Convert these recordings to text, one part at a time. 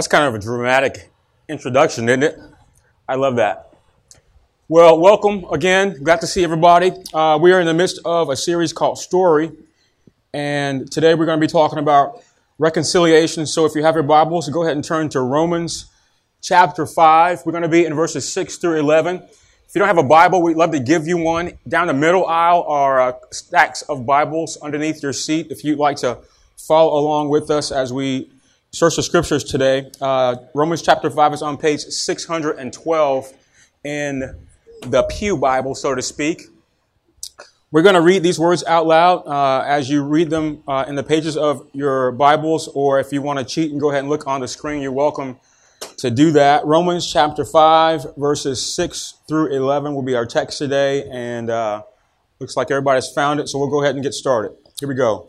That's kind of a dramatic introduction, isn't it? I love that. Well, welcome again. Glad to see everybody. Uh, we are in the midst of a series called Story, and today we're going to be talking about reconciliation. So if you have your Bibles, go ahead and turn to Romans chapter 5. We're going to be in verses 6 through 11. If you don't have a Bible, we'd love to give you one. Down the middle aisle are uh, stacks of Bibles underneath your seat if you'd like to follow along with us as we search the scriptures today. Uh, Romans chapter 5 is on page 612 in the Pew Bible, so to speak. We're going to read these words out loud uh, as you read them uh, in the pages of your Bibles, or if you want to cheat and go ahead and look on the screen, you're welcome to do that. Romans chapter 5, verses 6 through 11 will be our text today, and uh, looks like everybody's found it, so we'll go ahead and get started. Here we go.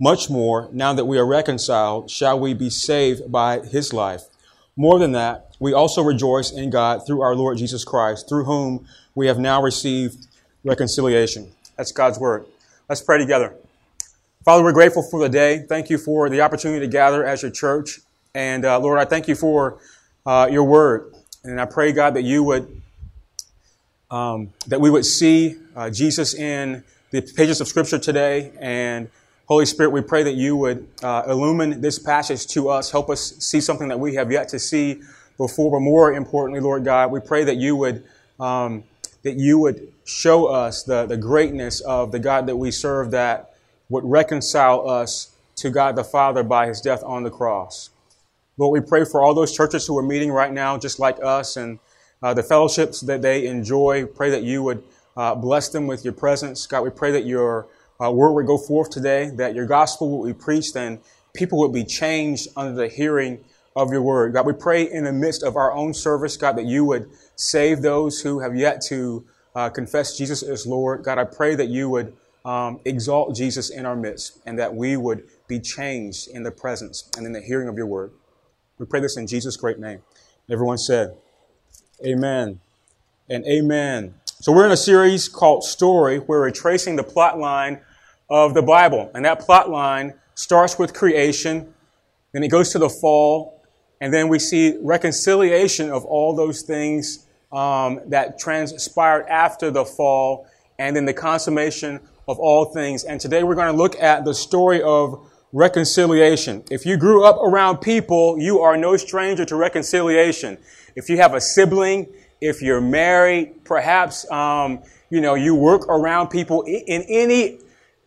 much more, now that we are reconciled, shall we be saved by his life. More than that, we also rejoice in God through our Lord Jesus Christ, through whom we have now received reconciliation. That's God's word. Let's pray together. Father, we're grateful for the day. Thank you for the opportunity to gather as your church. And uh, Lord, I thank you for uh, your word. And I pray, God, that you would, um, that we would see uh, Jesus in the pages of Scripture today and Holy Spirit, we pray that you would uh, illumine this passage to us, help us see something that we have yet to see before. But more importantly, Lord God, we pray that you would um, that you would show us the, the greatness of the God that we serve that would reconcile us to God the Father by his death on the cross. Lord, we pray for all those churches who are meeting right now, just like us, and uh, the fellowships that they enjoy. Pray that you would uh, bless them with your presence. God, we pray that your uh, word would go forth today, that your gospel would be preached and people would be changed under the hearing of your word. God, we pray in the midst of our own service, God, that you would save those who have yet to uh, confess Jesus as Lord. God, I pray that you would um, exalt Jesus in our midst and that we would be changed in the presence and in the hearing of your word. We pray this in Jesus' great name. Everyone said, Amen and Amen. So we're in a series called Story where we're tracing the plot line of the Bible. And that plot line starts with creation, then it goes to the fall, and then we see reconciliation of all those things um, that transpired after the fall, and then the consummation of all things. And today we're going to look at the story of reconciliation. If you grew up around people, you are no stranger to reconciliation. If you have a sibling, if you're married, perhaps um, you know you work around people in any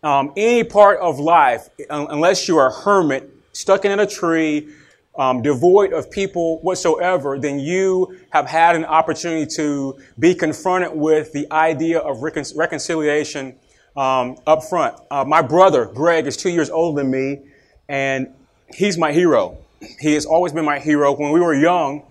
um, any part of life, unless you're a hermit stuck in a tree, um, devoid of people whatsoever, then you have had an opportunity to be confronted with the idea of recon- reconciliation um, up front. Uh, my brother, Greg, is two years older than me, and he's my hero. He has always been my hero. When we were young,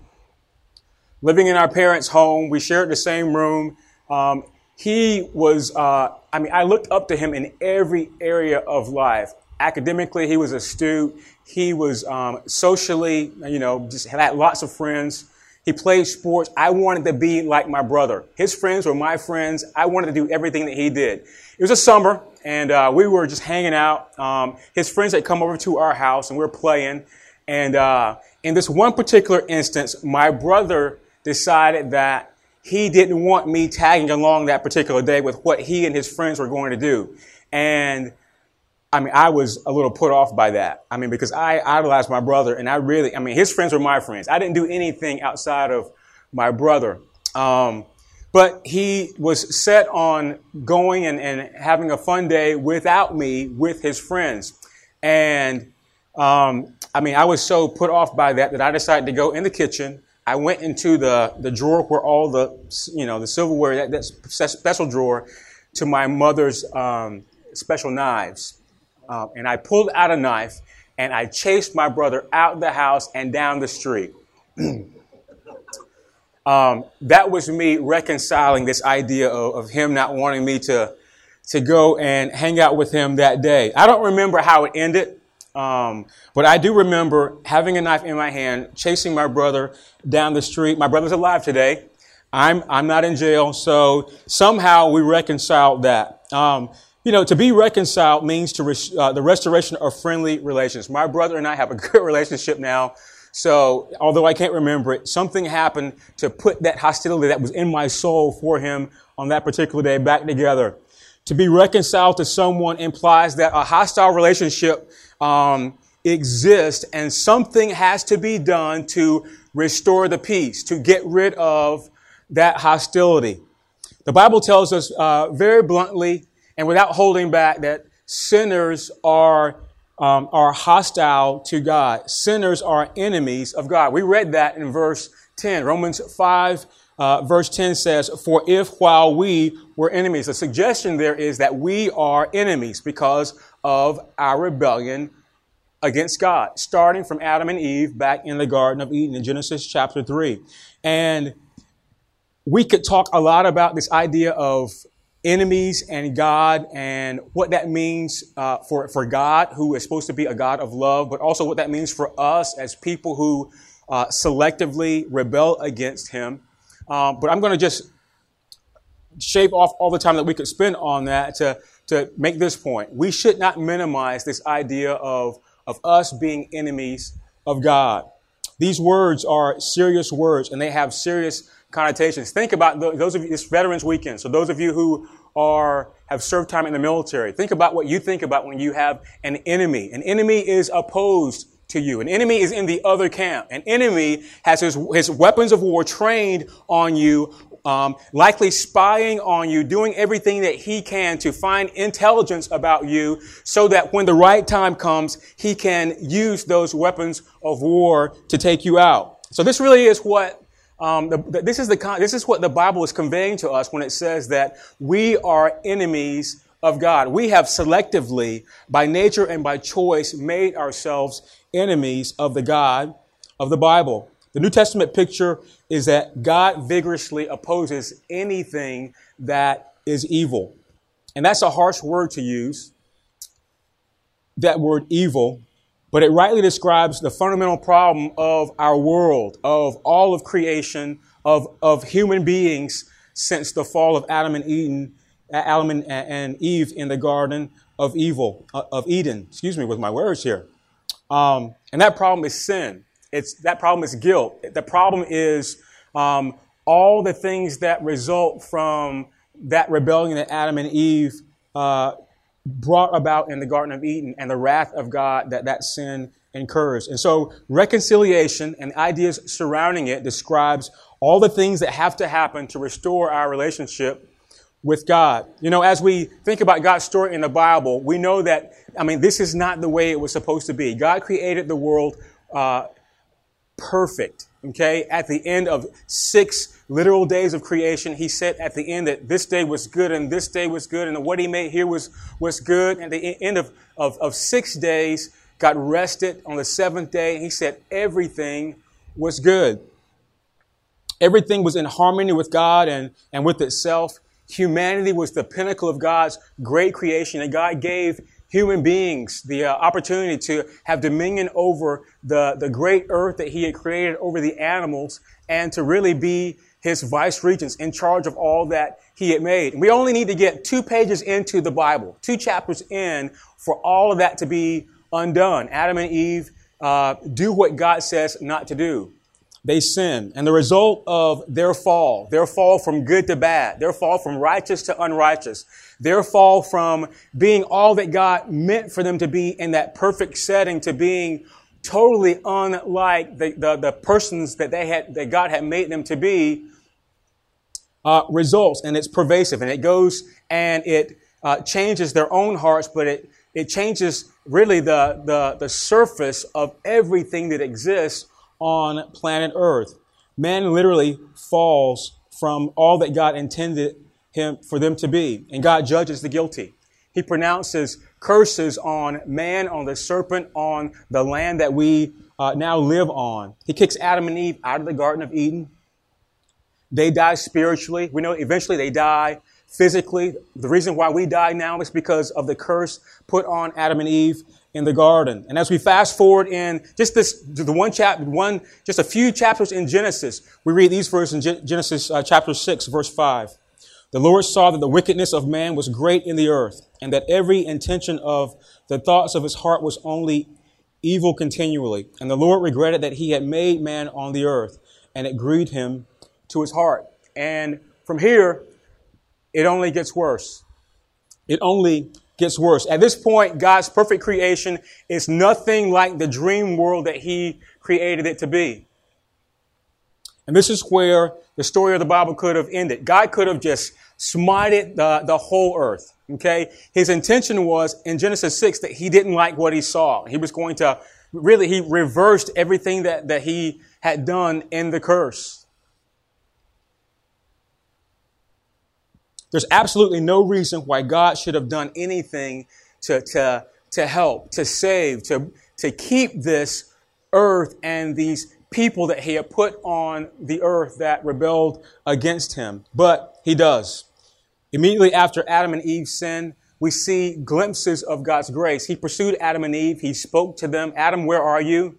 living in our parents' home, we shared the same room. Um, he was, uh, I mean, I looked up to him in every area of life. Academically, he was astute. He was um, socially, you know, just had lots of friends. He played sports. I wanted to be like my brother. His friends were my friends. I wanted to do everything that he did. It was a summer, and uh, we were just hanging out. Um, his friends had come over to our house, and we were playing. And uh, in this one particular instance, my brother decided that he didn't want me tagging along that particular day with what he and his friends were going to do. And I mean, I was a little put off by that. I mean, because I idolized my brother and I really, I mean, his friends were my friends. I didn't do anything outside of my brother. Um, but he was set on going and, and having a fun day without me with his friends. And um, I mean, I was so put off by that that I decided to go in the kitchen I went into the, the drawer where all the, you know, the silverware, that, that special drawer, to my mother's um, special knives. Uh, and I pulled out a knife and I chased my brother out the house and down the street. um, that was me reconciling this idea of, of him not wanting me to to go and hang out with him that day. I don't remember how it ended, um, but I do remember having a knife in my hand, chasing my brother down the street. My brother's alive today. I'm I'm not in jail, so somehow we reconciled that. Um, you know, to be reconciled means to res- uh, the restoration of friendly relations. My brother and I have a good relationship now. So, although I can't remember it, something happened to put that hostility that was in my soul for him on that particular day back together. To be reconciled to someone implies that a hostile relationship um, exists and something has to be done to restore the peace, to get rid of that hostility. The Bible tells us uh, very bluntly and without holding back that sinners are um, are hostile to God. Sinners are enemies of God. We read that in verse 10. Romans 5, uh, verse 10 says, For if while we were enemies, the suggestion there is that we are enemies because of our rebellion against God, starting from Adam and Eve back in the Garden of Eden in Genesis chapter 3. And we could talk a lot about this idea of enemies and God and what that means uh, for, for God, who is supposed to be a God of love, but also what that means for us as people who uh, selectively rebel against Him. Um, but I'm going to just shave off all the time that we could spend on that to, to make this point. We should not minimize this idea of, of us being enemies of God. These words are serious words and they have serious connotations. Think about those of you, it's Veterans Weekend. So those of you who are, have served time in the military, think about what you think about when you have an enemy. An enemy is opposed to you. An enemy is in the other camp. An enemy has his, his weapons of war trained on you, um, likely spying on you, doing everything that he can to find intelligence about you so that when the right time comes, he can use those weapons of war to take you out. So this really is what um, the, this, is the, this is what the Bible is conveying to us when it says that we are enemies of God. We have selectively, by nature and by choice, made ourselves enemies of the God of the Bible. The New Testament picture is that God vigorously opposes anything that is evil. And that's a harsh word to use, that word evil, but it rightly describes the fundamental problem of our world, of all of creation, of, of human beings since the fall of Adam and Eden, Adam and Eve in the Garden of Evil, uh, of Eden. Excuse me with my words here. Um, and that problem is sin. It's, that problem is guilt. The problem is um, all the things that result from that rebellion that Adam and Eve uh, brought about in the Garden of Eden and the wrath of God that that sin incurs. And so reconciliation and ideas surrounding it describes all the things that have to happen to restore our relationship with God. You know, as we think about God's story in the Bible, we know that, I mean, this is not the way it was supposed to be. God created the world uh, perfect. Okay, at the end of six literal days of creation, he said at the end that this day was good and this day was good and what he made here was, was good. And at the end of, of, of six days, God rested on the seventh day. He said everything was good. Everything was in harmony with God and, and with itself. Humanity was the pinnacle of God's great creation, and God gave human beings the uh, opportunity to have dominion over the, the great earth that he had created, over the animals, and to really be his vice regents in charge of all that he had made. And we only need to get two pages into the Bible, two chapters in, for all of that to be undone. Adam and Eve uh, do what God says not to do they sin. And the result of their fall, their fall from good to bad, their fall from righteous to unrighteous, their fall from being all that God meant for them to be in that perfect setting to being totally unlike the, the, the persons that they had, that God had made them to be, uh, results. And it's pervasive and it goes and it uh, changes their own hearts, but it, it changes really the, the, the surface of everything that exists on planet Earth. Man literally falls from all that God intended him for them to be, and God judges the guilty. He pronounces curses on man, on the serpent, on the land that we uh, now live on. He kicks Adam and Eve out of the Garden of Eden. they die spiritually. We know eventually they die physically. The reason why we die now is because of the curse put on Adam and Eve in the garden. And as we fast forward in just this, the one chapter, one, just a few chapters in Genesis, we read these verses in Genesis uh, chapter 6, verse 5. The Lord saw that the wickedness of man was great in the earth, and that every intention of the thoughts of his heart was only evil continually. And the Lord regretted that he had made man on the earth, and it grieved him to his heart. And from here, it only gets worse. It only gets worse. At this point, God's perfect creation is nothing like the dream world that he created it to be. And this is where the story of the Bible could have ended. God could have just smited the, the whole earth. Okay? His intention was in Genesis 6 that he didn't like what he saw. He was going to, really, he reversed everything that, that he had done in the curse. There's absolutely no reason why God should have done anything to, to, to help, to save, to, to keep this earth and these people that he had put on the earth that rebelled against him. But he does. Immediately after Adam and Eve sinned, we see glimpses of God's grace. He pursued Adam and Eve. He spoke to them. Adam, where are you?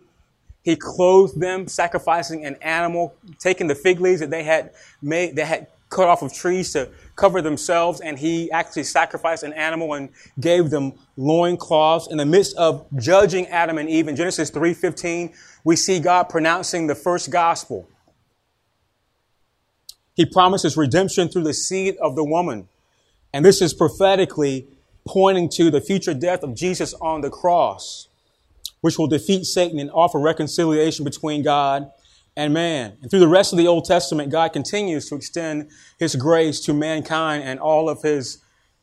He clothed them, sacrificing an animal, taking the fig leaves that they had made, that had cut off of trees to cover themselves, and he actually sacrificed an animal and gave them loincloths. In the midst of judging Adam and Eve in Genesis 3:15, we see God pronouncing the first gospel. He promises redemption through the seed of the woman. And this is prophetically pointing to the future death of Jesus on the cross, which will defeat Satan and offer reconciliation between God and man. And through the rest of the Old Testament, God continues to extend his grace to mankind and all of his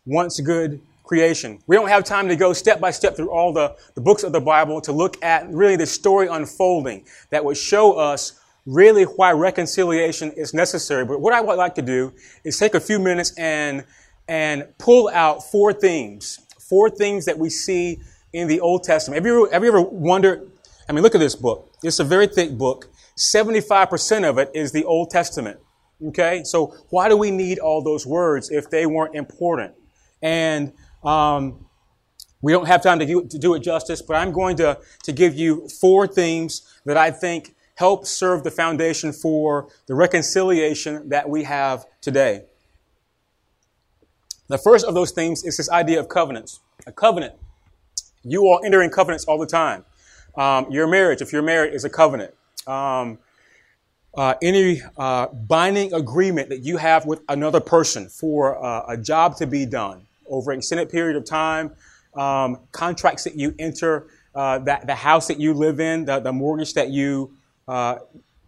once good creation. We don't have time to go step by step through all the, the books of the Bible to look at really the story unfolding that would show us really why reconciliation is necessary. But what I would like to do is take a few minutes and, and pull out four themes, four things that we see in the Old Testament. Have you ever, have you ever wondered? I mean, look at this book. It's a very thick book. 75% of it is the Old Testament. Okay? So why do we need all those words if they weren't important? And um, we don't have time to do, to do it justice, but I'm going to, to give you four themes that I think help serve the foundation for the reconciliation that we have today. The first of those themes is this idea of covenants. A covenant. You all enter in covenants all the time. Um, your marriage, if you're married, is a covenant um, uh, any uh, binding agreement that you have with another person for uh, a job to be done over an extended period of time, um, contracts that you enter, uh, that the house that you live in, the, the mortgage that you uh,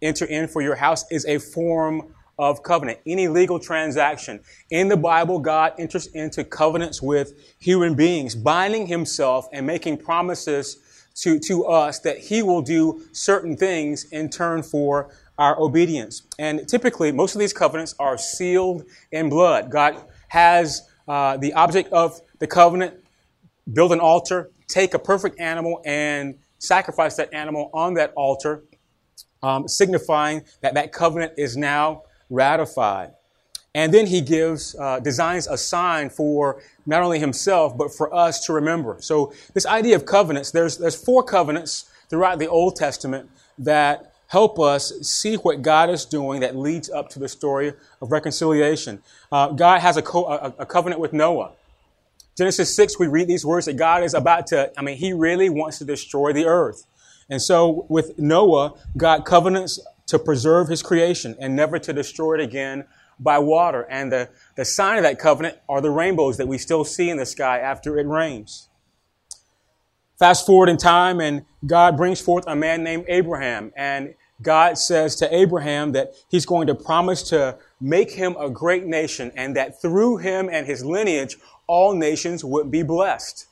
enter in for your house is a form of covenant. Any legal transaction. In the Bible, God enters into covenants with human beings, binding himself and making promises to, to us that he will do certain things in turn for our obedience. And typically, most of these covenants are sealed in blood. God has uh, the object of the covenant build an altar, take a perfect animal, and sacrifice that animal on that altar, um, signifying that that covenant is now ratified. And then he gives, uh, designs a sign for not only himself, but for us to remember. So this idea of covenants, there's, there's four covenants throughout the Old Testament that help us see what God is doing that leads up to the story of reconciliation. Uh, God has a, co- a, a covenant with Noah. Genesis 6, we read these words that God is about to, I mean, he really wants to destroy the earth. And so with Noah, God covenants to preserve his creation and never to destroy it again by water. And the, the sign of that covenant are the rainbows that we still see in the sky after it rains. Fast forward in time, and God brings forth a man named Abraham. And God says to Abraham that he's going to promise to make him a great nation and that through him and his lineage, all nations would be blessed.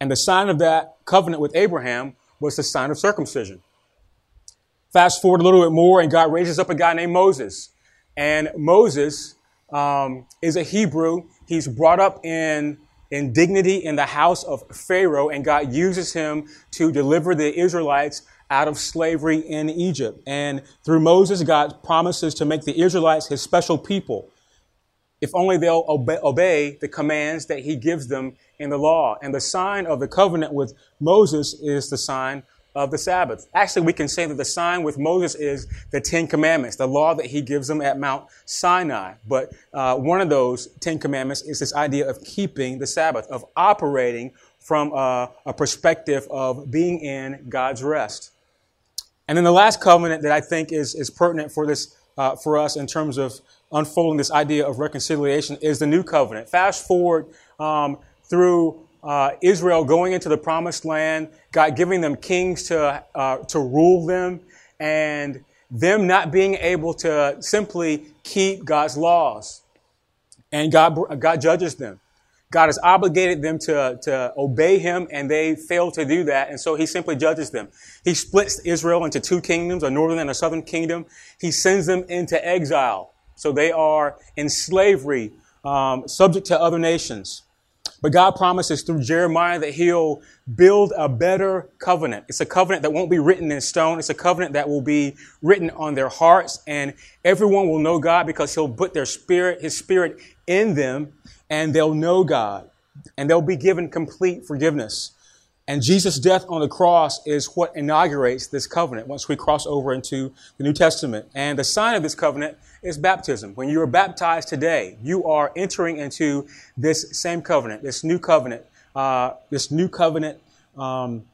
And the sign of that covenant with Abraham was the sign of circumcision. Fast forward a little bit more, and God raises up a guy named Moses. And Moses um, is a Hebrew. He's brought up in, in dignity in the house of Pharaoh, and God uses him to deliver the Israelites out of slavery in Egypt. And through Moses, God promises to make the Israelites his special people if only they'll obey, obey, the commands that he gives them in the law. And the sign of the covenant with Moses is the sign of the Sabbath. Actually, we can say that the sign with Moses is the Ten Commandments, the law that he gives them at Mount Sinai. But uh, one of those Ten Commandments is this idea of keeping the Sabbath, of operating from a, a perspective of being in God's rest. And then the last covenant that I think is, is pertinent for this, uh, for us in terms of unfolding this idea of reconciliation is the new covenant. Fast forward um, through uh, Israel going into the promised land, God giving them kings to, uh, to rule them, and them not being able to simply keep God's laws. And God, God judges them. God has obligated them to, to obey him, and they fail to do that, and so he simply judges them. He splits Israel into two kingdoms, a northern and a southern kingdom. He sends them into exile. So they are in slavery, um, subject to other nations. But God promises through Jeremiah that He'll build a better covenant. It's a covenant that won't be written in stone. It's a covenant that will be written on their hearts, and everyone will know God because He'll put their spirit, His spirit in them, and they'll know God, and they'll be given complete forgiveness. And Jesus' death on the cross is what inaugurates this covenant once we cross over into the New Testament. And the sign of this covenant is baptism. When you are baptized today, you are entering into this same covenant, this new covenant, uh, this new covenant um,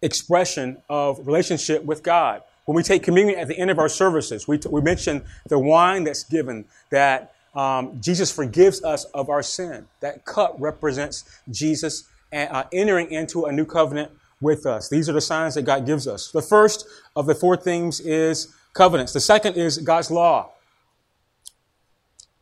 expression of relationship with God. When we take communion at the end of our services, we, t- we mention the wine that's given, that um, Jesus forgives us of our sin. That cup represents Jesus uh, entering into a new covenant with us. These are the signs that God gives us. The first of the four things is covenants. The second is God's law.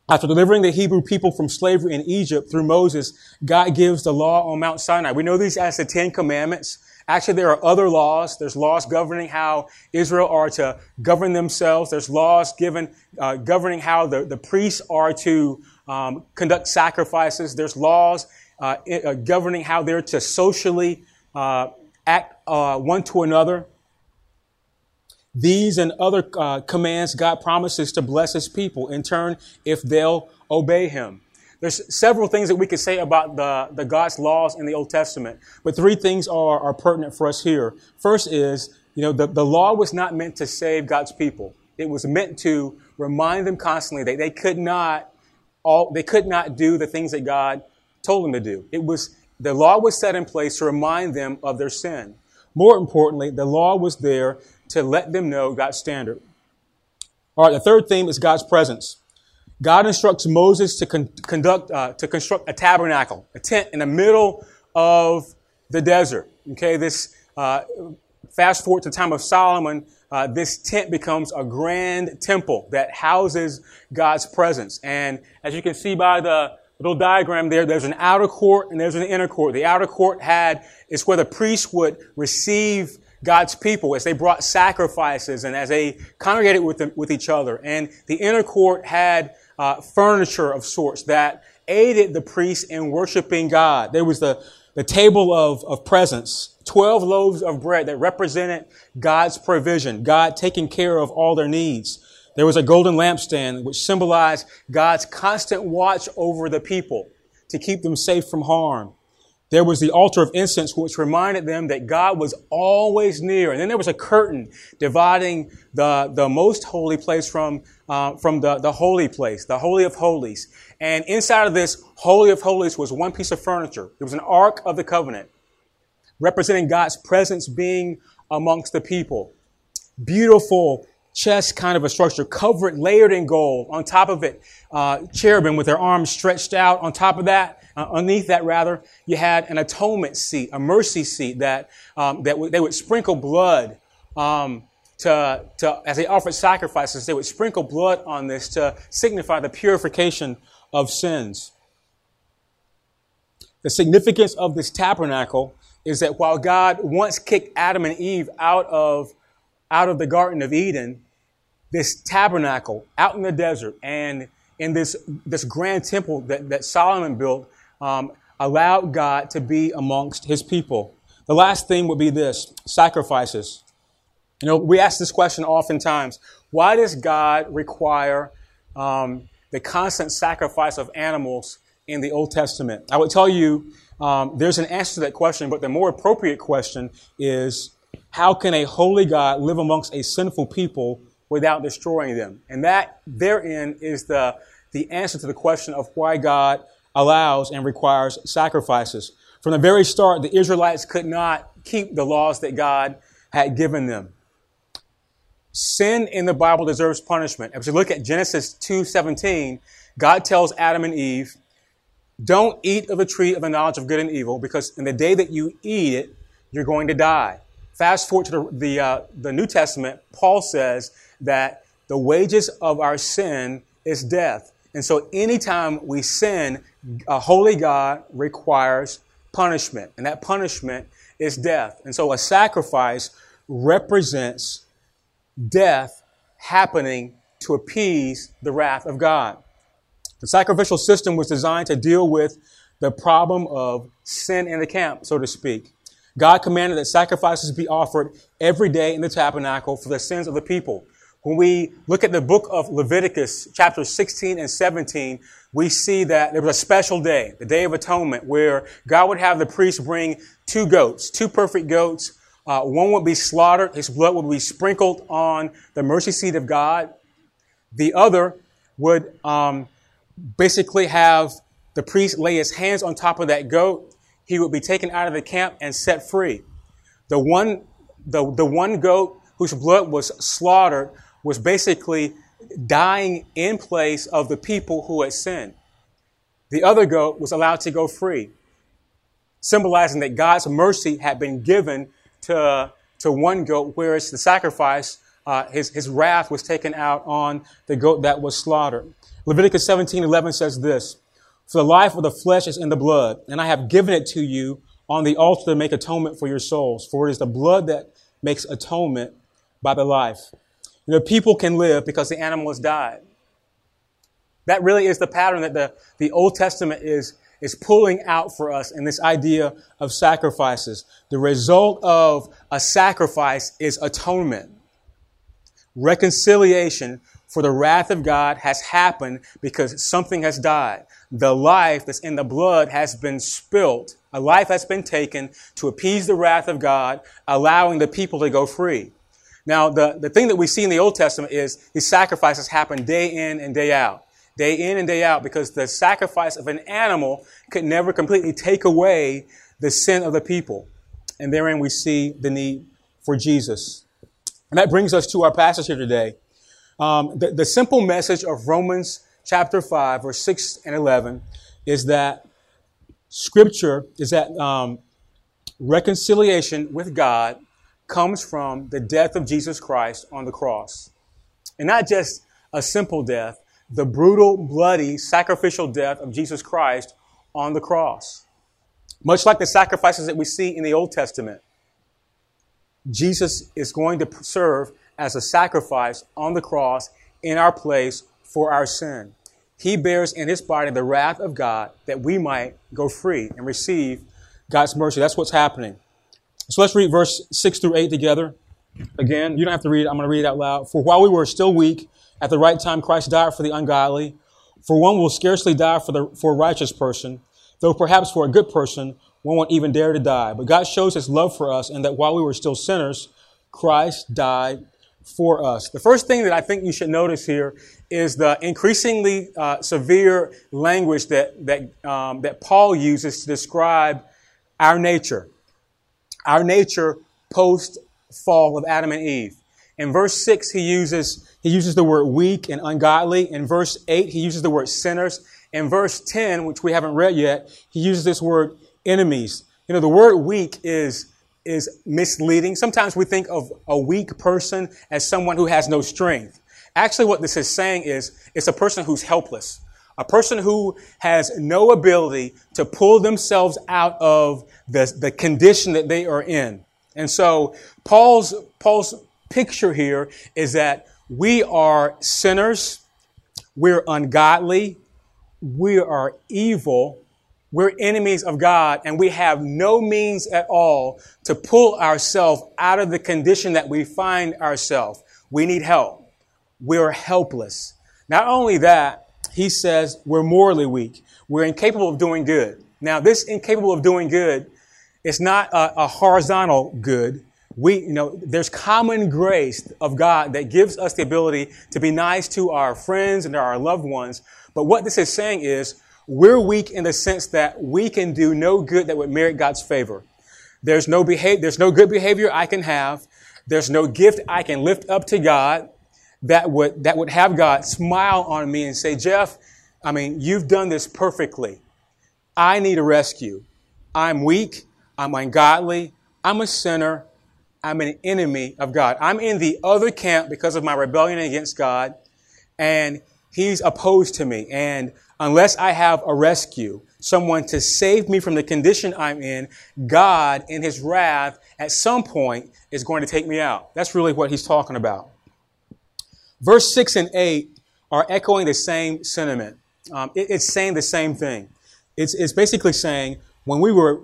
After delivering the Hebrew people from slavery in Egypt through Moses, God gives the law on Mount Sinai. We know these as the Ten Commandments. Actually, there are other laws. There's laws governing how Israel are to govern themselves. There's laws given uh, governing how the, the priests are to um, conduct sacrifices. There's laws uh, uh, governing how they're to socially uh, act uh, one to another. These and other commands God promises to bless his people in turn if they'll obey him. There's several things that we could say about the, the God's laws in the Old Testament, but three things are, are pertinent for us here. First is, you know, the, the law was not meant to save God's people. It was meant to remind them constantly that they could not all, they could not do the things that God told them to do. It was, the law was set in place to remind them of their sin. More importantly, the law was there to let them know God's standard. All right, the third theme is God's presence. God instructs Moses to con- conduct, uh, to construct a tabernacle, a tent in the middle of the desert. Okay, this, uh, fast forward to the time of Solomon, uh, this tent becomes a grand temple that houses God's presence. And as you can see by the little diagram there, there's an outer court and there's an inner court. The outer court had, is where the priests would receive God's people as they brought sacrifices and as they congregated with, them, with each other. And the inner court had uh, furniture of sorts that aided the priests in worshiping God. There was the, the table of, of presence, 12 loaves of bread that represented God's provision, God taking care of all their needs. There was a golden lampstand which symbolized God's constant watch over the people to keep them safe from harm. There was the altar of incense, which reminded them that God was always near. And then there was a curtain dividing the, the most holy place from, uh, from the, the holy place, the Holy of Holies. And inside of this Holy of Holies was one piece of furniture. It was an Ark of the Covenant, representing God's presence being amongst the people. Beautiful chest kind of a structure, covered, layered in gold. On top of it, uh, cherubim with their arms stretched out. On top of that, uh, underneath that rather, you had an atonement seat, a mercy seat that um, that w- they would sprinkle blood um, to, to as they offered sacrifices. They would sprinkle blood on this to signify the purification of sins. The significance of this tabernacle is that while God once kicked Adam and Eve out of out of the Garden of Eden, this tabernacle out in the desert and in this, this grand temple that, that Solomon built um, allowed God to be amongst his people. The last thing would be this sacrifices. You know, we ask this question oftentimes why does God require um, the constant sacrifice of animals in the Old Testament? I would tell you um, there's an answer to that question, but the more appropriate question is how can a holy God live amongst a sinful people without destroying them? And that therein is the, the answer to the question of why God allows and requires sacrifices. From the very start, the Israelites could not keep the laws that God had given them. Sin in the Bible deserves punishment. If we look at Genesis 2:17, God tells Adam and Eve, "Don't eat of the tree of the knowledge of good and evil, because in the day that you eat it, you're going to die." Fast forward to the the, uh, the New Testament, Paul says that the wages of our sin is death, and so anytime we sin, a holy God requires punishment, and that punishment is death. And so a sacrifice represents death happening to appease the wrath of God. The sacrificial system was designed to deal with the problem of sin in the camp, so to speak. God commanded that sacrifices be offered every day in the tabernacle for the sins of the people. When we look at the book of Leviticus, chapters 16 and 17, we see that there was a special day, the Day of Atonement, where God would have the priest bring two goats, two perfect goats, uh, one would be slaughtered, his blood would be sprinkled on the mercy seat of God. The other would um, basically have the priest lay his hands on top of that goat. He would be taken out of the camp and set free. The one, the, the one goat whose blood was slaughtered was basically dying in place of the people who had sinned. The other goat was allowed to go free, symbolizing that God's mercy had been given to, to one goat, whereas the sacrifice, uh, his, his wrath was taken out on the goat that was slaughtered. Leviticus 17 11 says this For the life of the flesh is in the blood, and I have given it to you on the altar to make atonement for your souls. For it is the blood that makes atonement by the life. You know, people can live because the animal has died. That really is the pattern that the, the Old Testament is is pulling out for us in this idea of sacrifices. The result of a sacrifice is atonement. Reconciliation for the wrath of God has happened because something has died. The life that's in the blood has been spilt. A life has been taken to appease the wrath of God, allowing the people to go free. Now, the, the thing that we see in the Old Testament is these sacrifices happen day in and day out day in and day out because the sacrifice of an animal could never completely take away the sin of the people. And therein we see the need for Jesus. And that brings us to our passage here today. Um, the, the simple message of Romans chapter 5, verse 6 and 11 is that scripture is that um, reconciliation with God comes from the death of Jesus Christ on the cross. And not just a simple death, the brutal, bloody, sacrificial death of Jesus Christ on the cross. Much like the sacrifices that we see in the Old Testament, Jesus is going to serve as a sacrifice on the cross in our place for our sin. He bears in his body the wrath of God that we might go free and receive God's mercy. That's what's happening. So let's read verse 6 through 8 together. Again, you don't have to read. I'm going to read it out loud. For while we were still weak, at the right time, Christ died for the ungodly. For one will scarcely die for, the, for a righteous person, though perhaps for a good person, one won't even dare to die. But God shows his love for us, and that while we were still sinners, Christ died for us. The first thing that I think you should notice here is the increasingly uh, severe language that, that, um, that Paul uses to describe our nature. Our nature post fall of Adam and Eve. In verse 6, he uses he uses the word weak and ungodly. In verse 8, he uses the word sinners. In verse 10, which we haven't read yet, he uses this word enemies. You know, the word weak is, is misleading. Sometimes we think of a weak person as someone who has no strength. Actually, what this is saying is it's a person who's helpless. A person who has no ability to pull themselves out of the, the condition that they are in. And so Paul's, Paul's picture here is that we are sinners. We're ungodly. We are evil. we're enemies of God and we have no means at all to pull ourselves out of the condition that we find ourselves. We need help. We're helpless. Not only that, he says we're morally weak. We're incapable of doing good. Now, this incapable of doing good is not a, a horizontal good. We, you know, there's common grace of God that gives us the ability to be nice to our friends and our loved ones. But what this is saying is we're weak in the sense that we can do no good that would merit God's favor. There's no behavior, there's no good behavior I can have. There's no gift I can lift up to God that would, that would have God smile on me and say, Jeff, I mean, you've done this perfectly. I need a rescue. I'm weak. I'm ungodly. I'm a sinner. I'm an enemy of God. I'm in the other camp because of my rebellion against God, and He's opposed to me. And unless I have a rescue, someone to save me from the condition I'm in, God, in His wrath, at some point is going to take me out. That's really what He's talking about. Verse 6 and 8 are echoing the same sentiment. Um, it, it's saying the same thing. It's, it's basically saying when we were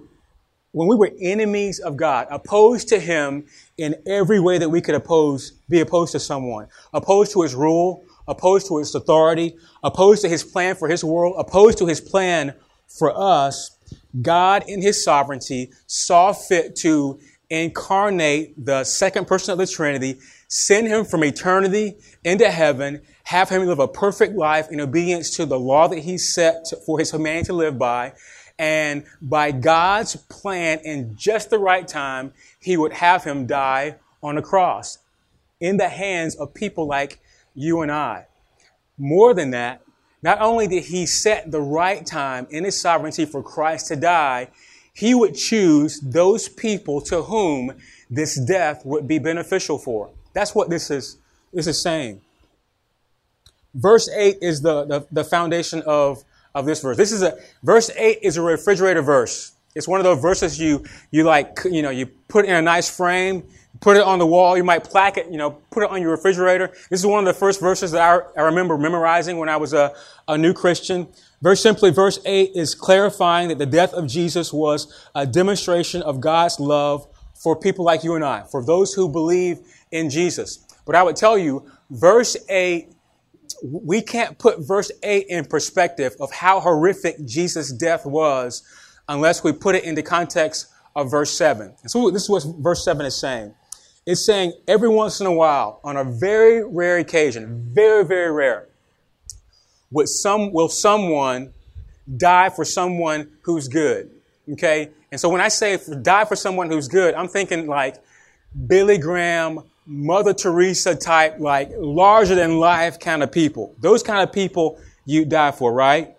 when we were enemies of God, opposed to Him in every way that we could oppose, be opposed to someone, opposed to His rule, opposed to His authority, opposed to His plan for His world, opposed to His plan for us, God in His sovereignty saw fit to incarnate the second person of the Trinity, send Him from eternity into heaven, have Him live a perfect life in obedience to the law that He set for His humanity to live by, and by God's plan, in just the right time, He would have him die on a cross in the hands of people like you and I. More than that, not only did He set the right time in His sovereignty for Christ to die, He would choose those people to whom this death would be beneficial for. That's what this is, this is saying. Verse 8 is the, the, the foundation of of this verse. This is a verse eight is a refrigerator verse. It's one of those verses you you like you know you put in a nice frame, put it on the wall. You might plaque it, you know, put it on your refrigerator. This is one of the first verses that I, I remember memorizing when I was a, a new Christian. Very simply, verse eight is clarifying that the death of Jesus was a demonstration of God's love for people like you and I, for those who believe in Jesus. But I would tell you, verse eight we can't put verse 8 in perspective of how horrific Jesus' death was unless we put it in the context of verse 7. And so this is what verse 7 is saying. It's saying every once in a while, on a very rare occasion, very, very rare, would some, will someone die for someone who's good? Okay? And so when I say die for someone who's good, I'm thinking like Billy Graham, Mother Teresa type, like larger than life kind of people. Those kind of people you die for, right?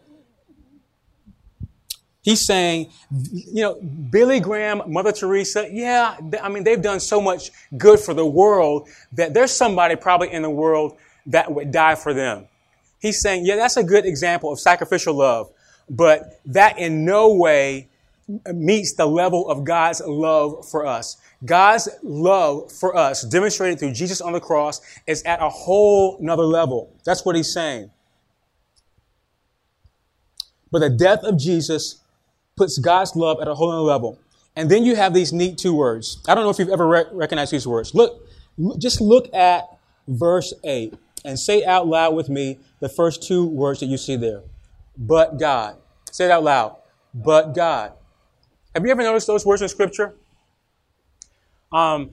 He's saying, you know, Billy Graham, Mother Teresa, yeah, I mean, they've done so much good for the world that there's somebody probably in the world that would die for them. He's saying, yeah, that's a good example of sacrificial love, but that in no way meets the level of God's love for us. God's love for us, demonstrated through Jesus on the cross, is at a whole nother level. That's what he's saying. But the death of Jesus puts God's love at a whole other level. And then you have these neat two words. I don't know if you've ever re- recognized these words. Look, just look at verse 8 and say out loud with me the first two words that you see there. But God. Say it out loud. But God. Have you ever noticed those words in Scripture? Um,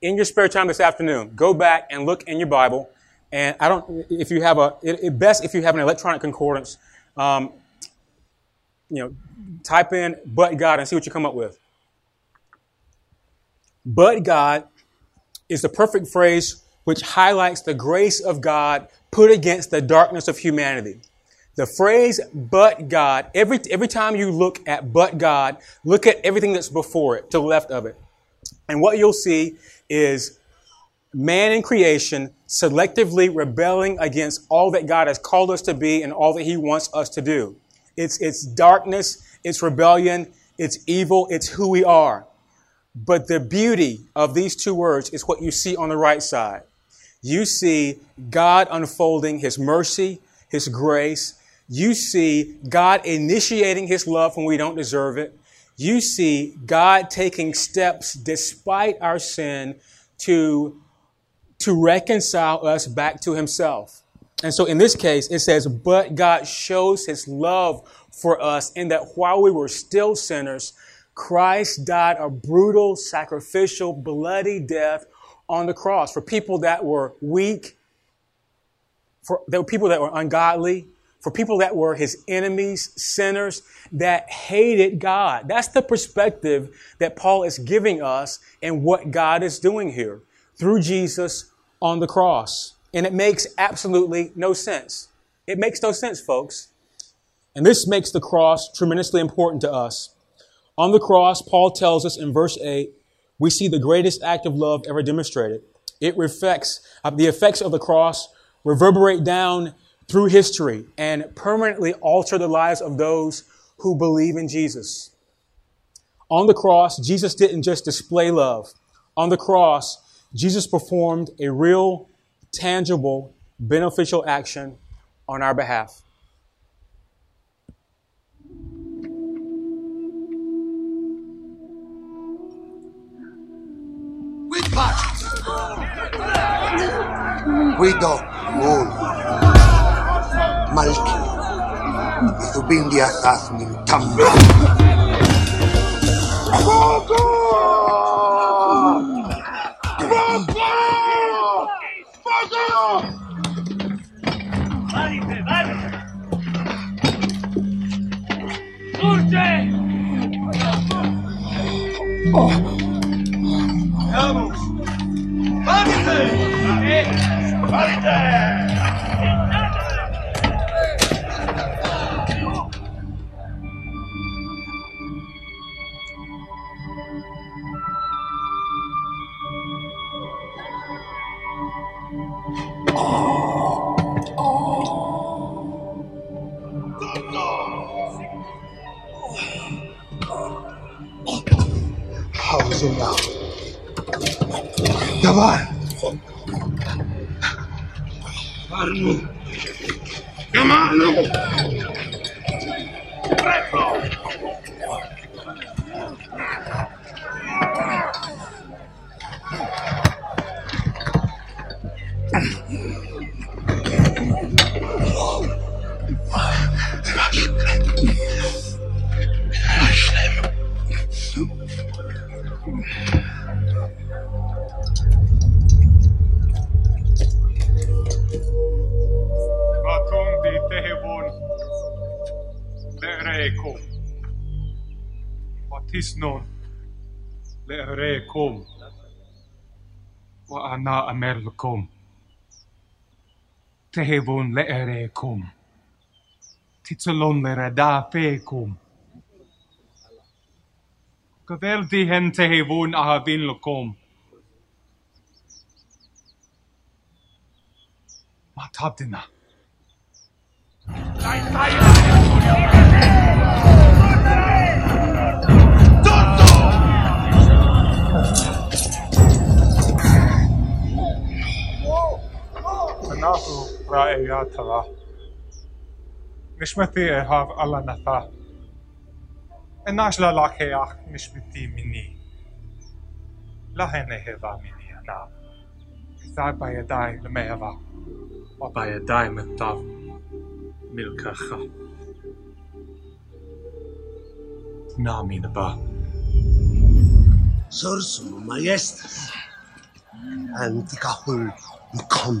in your spare time this afternoon, go back and look in your Bible. And I don't, if you have a, it, it best if you have an electronic concordance, um, you know, type in but God and see what you come up with. But God is the perfect phrase which highlights the grace of God put against the darkness of humanity. The phrase but God, every, every time you look at but God, look at everything that's before it, to the left of it. And what you'll see is man in creation selectively rebelling against all that God has called us to be and all that he wants us to do. It's, it's darkness, it's rebellion, it's evil, it's who we are. But the beauty of these two words is what you see on the right side. You see God unfolding his mercy, his grace, you see God initiating his love when we don't deserve it. You see God taking steps despite our sin to, to reconcile us back to himself. And so in this case, it says, but God shows his love for us in that while we were still sinners, Christ died a brutal, sacrificial, bloody death on the cross for people that were weak, for there were people that were ungodly, for people that were his enemies, sinners that hated God. That's the perspective that Paul is giving us and what God is doing here through Jesus on the cross. And it makes absolutely no sense. It makes no sense, folks. And this makes the cross tremendously important to us. On the cross, Paul tells us in verse 8, we see the greatest act of love ever demonstrated. It reflects uh, the effects of the cross reverberate down through history and permanently alter the lives of those who believe in Jesus. On the cross, Jesus didn't just display love. On the cross, Jesus performed a real, tangible, beneficial action on our behalf. Passions. Guido Moon. malki, Zubindia Zazmin Tamba. ¡Poco! ¡Poco! ¡Poco! ¡Surge! Oh. ¡Vamos! وأنا أمركم. تهبون لأريكم. تتلون لردافيكم. كفردي هن تهبون أهبين لكم ما تابدنا لا nahu ra'iyataha. Nishmeti ehav alanata. الناش لا لاكياخ مش بدي مني لا هنا هبا مني أنا كتاب بيداي لما هبا وبيداي مكتاب ملكخة نامي نبا سرسو ما يستس أنت كهول مكم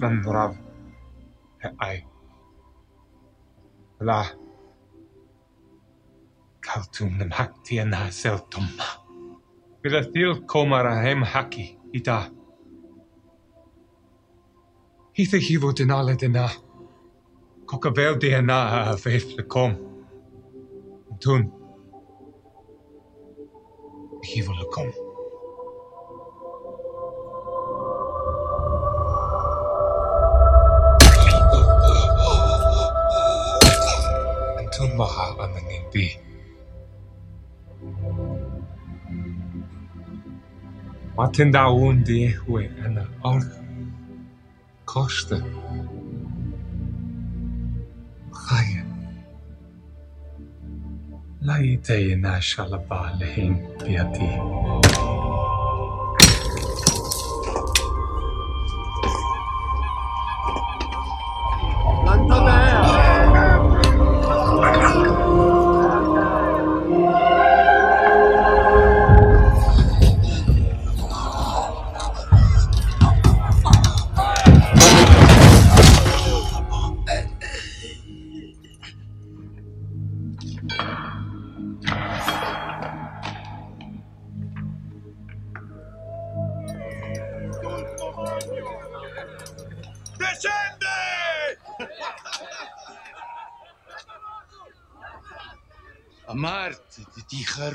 من تراب mm. I لا kaltunen haktiena seltumma. Pidä komara hem haki ita. Hithe hivutin kom. Koka veldiena feiflekom. Tun. kom. maharap ng ngimpi. Matenda undi hui ana or koste. Chaya. Lai te na shalaba lehin piati. Chaya.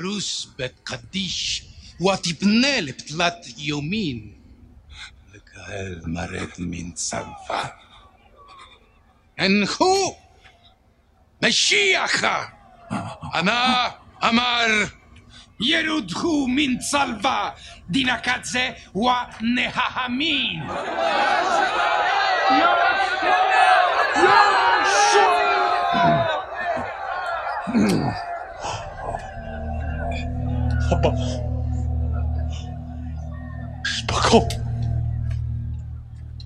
תרוס בקדיש, הוא התפנה לפתלת יומין, לקהל מרד מן צרפת. הנחו! משיחה! ענה אמר ירודחו מן צלווה דינקת זה דינקצה ונההמין! יואו! קונה! Papa. Spoko.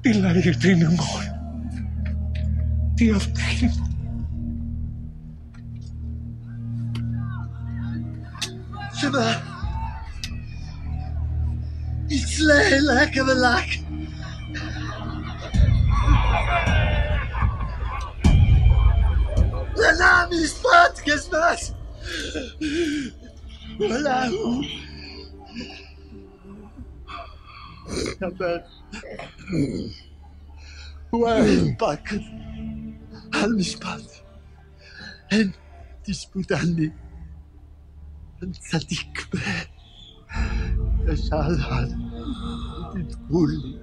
Τη λαϊκή την ημών. Τι αυτή. It's like of the like. Renami is podcast, mas. Verlassen. Ich habe einen Wellback angespannt. Und disputando în saticbe. Așa al din pulli.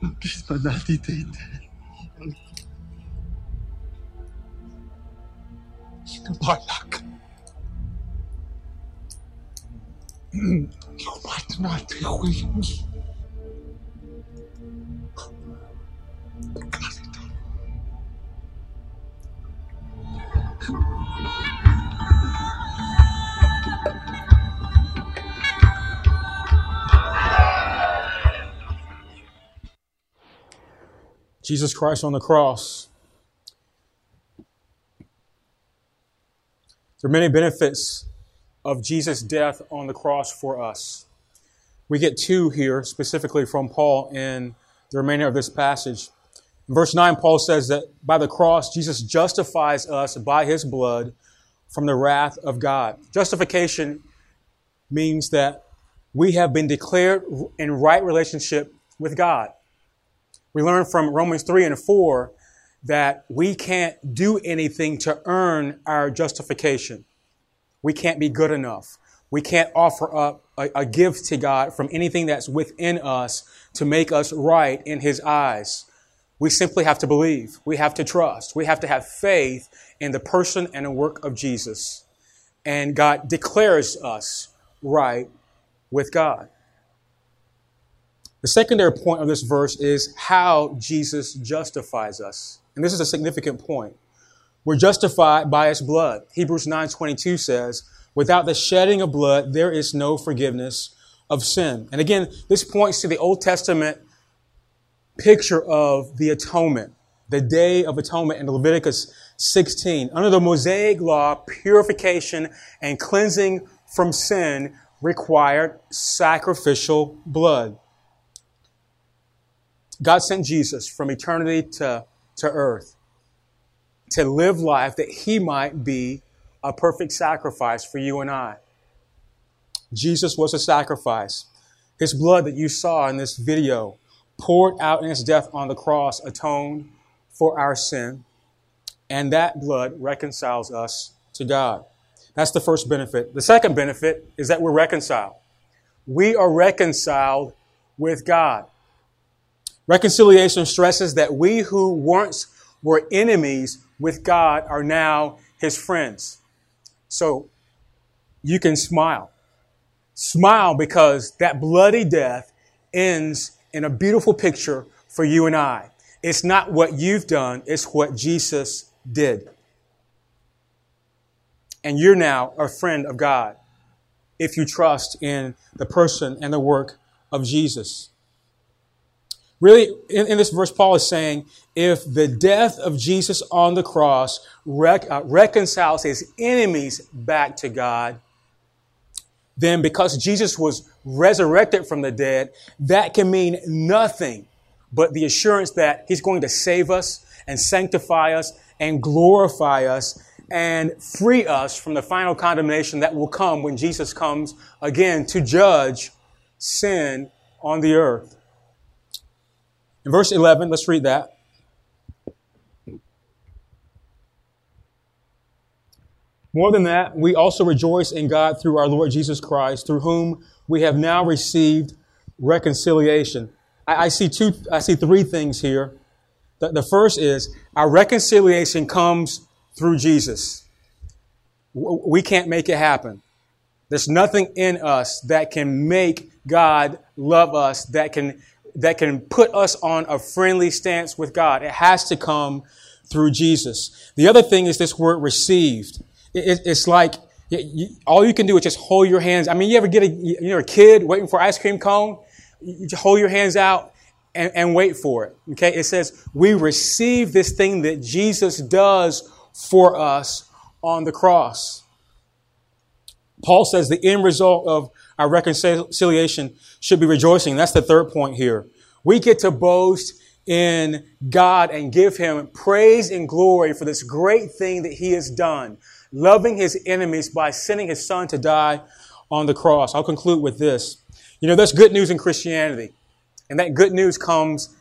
die pismanati de inter. Balak. Might not be wings. Jesus Christ on the cross. There are many benefits of Jesus' death on the cross for us. We get two here, specifically from Paul in the remainder of this passage. In verse 9, Paul says that by the cross, Jesus justifies us by his blood from the wrath of God. Justification means that we have been declared in right relationship with God. We learn from Romans 3 and 4 that we can't do anything to earn our justification. We can't be good enough. We can't offer up a, a, gift to God from anything that's within us to make us right in His eyes. We simply have to believe. We have to trust. We have to have faith in the person and the work of Jesus. And God declares us right with God. The secondary point of this verse is how Jesus justifies us. And this is a significant point. We're justified by his blood. Hebrews 9:22 says, "Without the shedding of blood there is no forgiveness of sin." And again, this points to the Old Testament picture of the atonement, the day of atonement in Leviticus 16. Under the Mosaic law, purification and cleansing from sin required sacrificial blood. God sent Jesus from eternity to, to earth to live life that he might be a perfect sacrifice for you and I. Jesus was a sacrifice. His blood that you saw in this video poured out in his death on the cross atoned for our sin. And that blood reconciles us to God. That's the first benefit. The second benefit is that we're reconciled. We are reconciled with God. Reconciliation stresses that we who once were enemies with God are now his friends. So you can smile. Smile because that bloody death ends in a beautiful picture for you and I. It's not what you've done, it's what Jesus did. And you're now a friend of God if you trust in the person and the work of Jesus. Really, in, in, this verse, Paul is saying if the death of Jesus on the cross rec- uh, reconciles his enemies back to God, then because Jesus was resurrected from the dead, that can mean nothing but the assurance that he's going to save us and sanctify us and glorify us and free us from the final condemnation that will come when Jesus comes again to judge sin on the earth. In verse 11, let's read that. More than that, we also rejoice in God through our Lord Jesus Christ, through whom we have now received reconciliation. I, I see two, I see three things here. The, the first is our reconciliation comes through Jesus. We can't make it happen. There's nothing in us that can make God love us, that can that can put us on a friendly stance with God. It has to come through Jesus. The other thing is this word received. It, it's like you, all you can do is just hold your hands. I mean, you ever get a, you know, a kid waiting for ice cream cone? You just hold your hands out and, and wait for it. Okay. It says we receive this thing that Jesus does for us on the cross. Paul says the end result of our reconciliation should be rejoicing. That's the third point here. We get to boast in God and give him praise and glory for this great thing that he has done, loving his enemies by sending his son to die on the cross. I'll conclude with this. You know, there's good news in Christianity, and that good news comes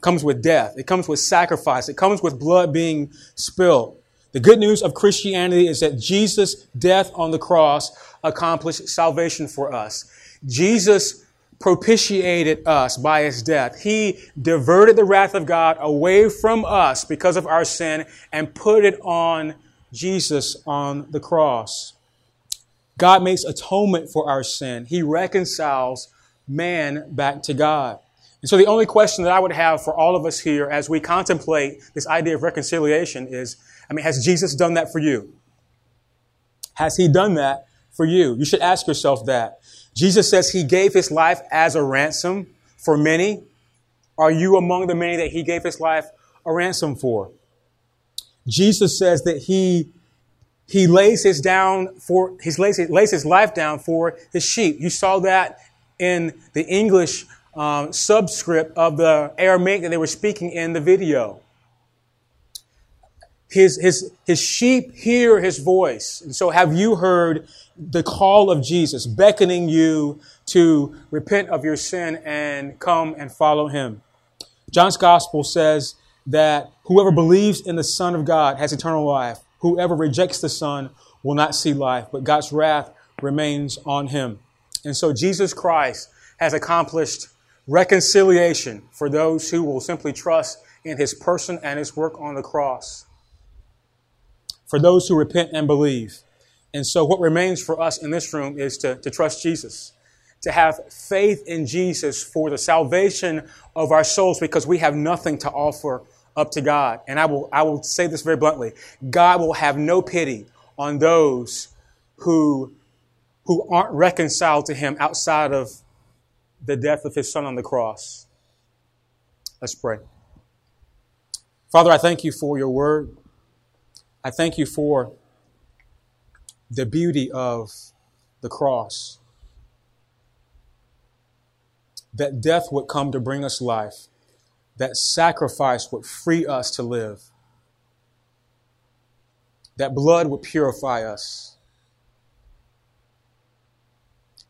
comes with death. It comes with sacrifice. It comes with blood being spilled. The good news of Christianity is that Jesus' death on the cross accomplished salvation for us. Jesus propitiated us by his death. He diverted the wrath of God away from us because of our sin and put it on Jesus on the cross. God makes atonement for our sin. He reconciles man back to God. And so the only question that I would have for all of us here as we contemplate this idea of reconciliation is, I mean, has Jesus done that for you? Has he done that for you? You should ask yourself that. Jesus says he gave his life as a ransom for many. Are you among the many that he gave his life a ransom for? Jesus says that he he lays his down for he lays, lays his life down for his sheep. You saw that in the English um, subscript of the Aramaic that they were speaking in the video. His, his, his sheep hear his voice. And so have you heard the call of Jesus beckoning you to repent of your sin and come and follow him? John's gospel says that whoever believes in the Son of God has eternal life. Whoever rejects the Son will not see life, but God's wrath remains on him. And so Jesus Christ has accomplished reconciliation for those who will simply trust in his person and his work on the cross for those who repent and believe. And so, what remains for us in this room is to, to trust Jesus, to have faith in Jesus for the salvation of our souls because we have nothing to offer up to God. And I will, I will say this very bluntly God will have no pity on those who, who aren't reconciled to Him outside of the death of His Son on the cross. Let's pray. Father, I thank you for your word. I thank you for the beauty of the cross. That death would come to bring us life, that sacrifice would free us to live, that blood would purify us.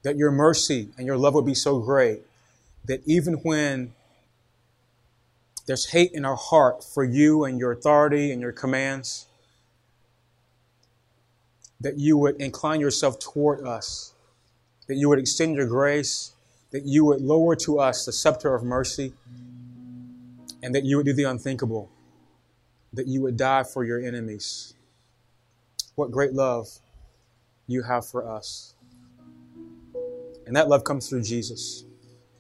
that your mercy and your love would be so great that even when there's hate in our heart for you and your authority and your commands, that you would incline yourself toward us, that you would extend your grace, that you would lower to us the scepter of mercy, and that you would do the unthinkable, that you would die for your enemies. What great love you have for us. And that love comes through Jesus.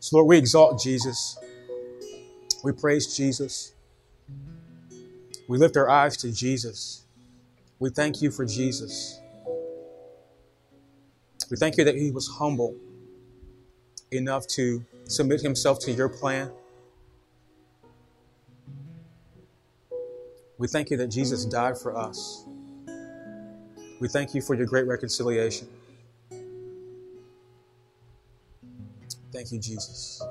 So, Lord, we exalt Jesus. We praise Jesus. We lift our eyes to Jesus. We thank you for Jesus. We thank you that he was humble enough to submit himself to your plan. We thank you that Jesus died for us. We thank you for your great reconciliation. Thank you, Jesus.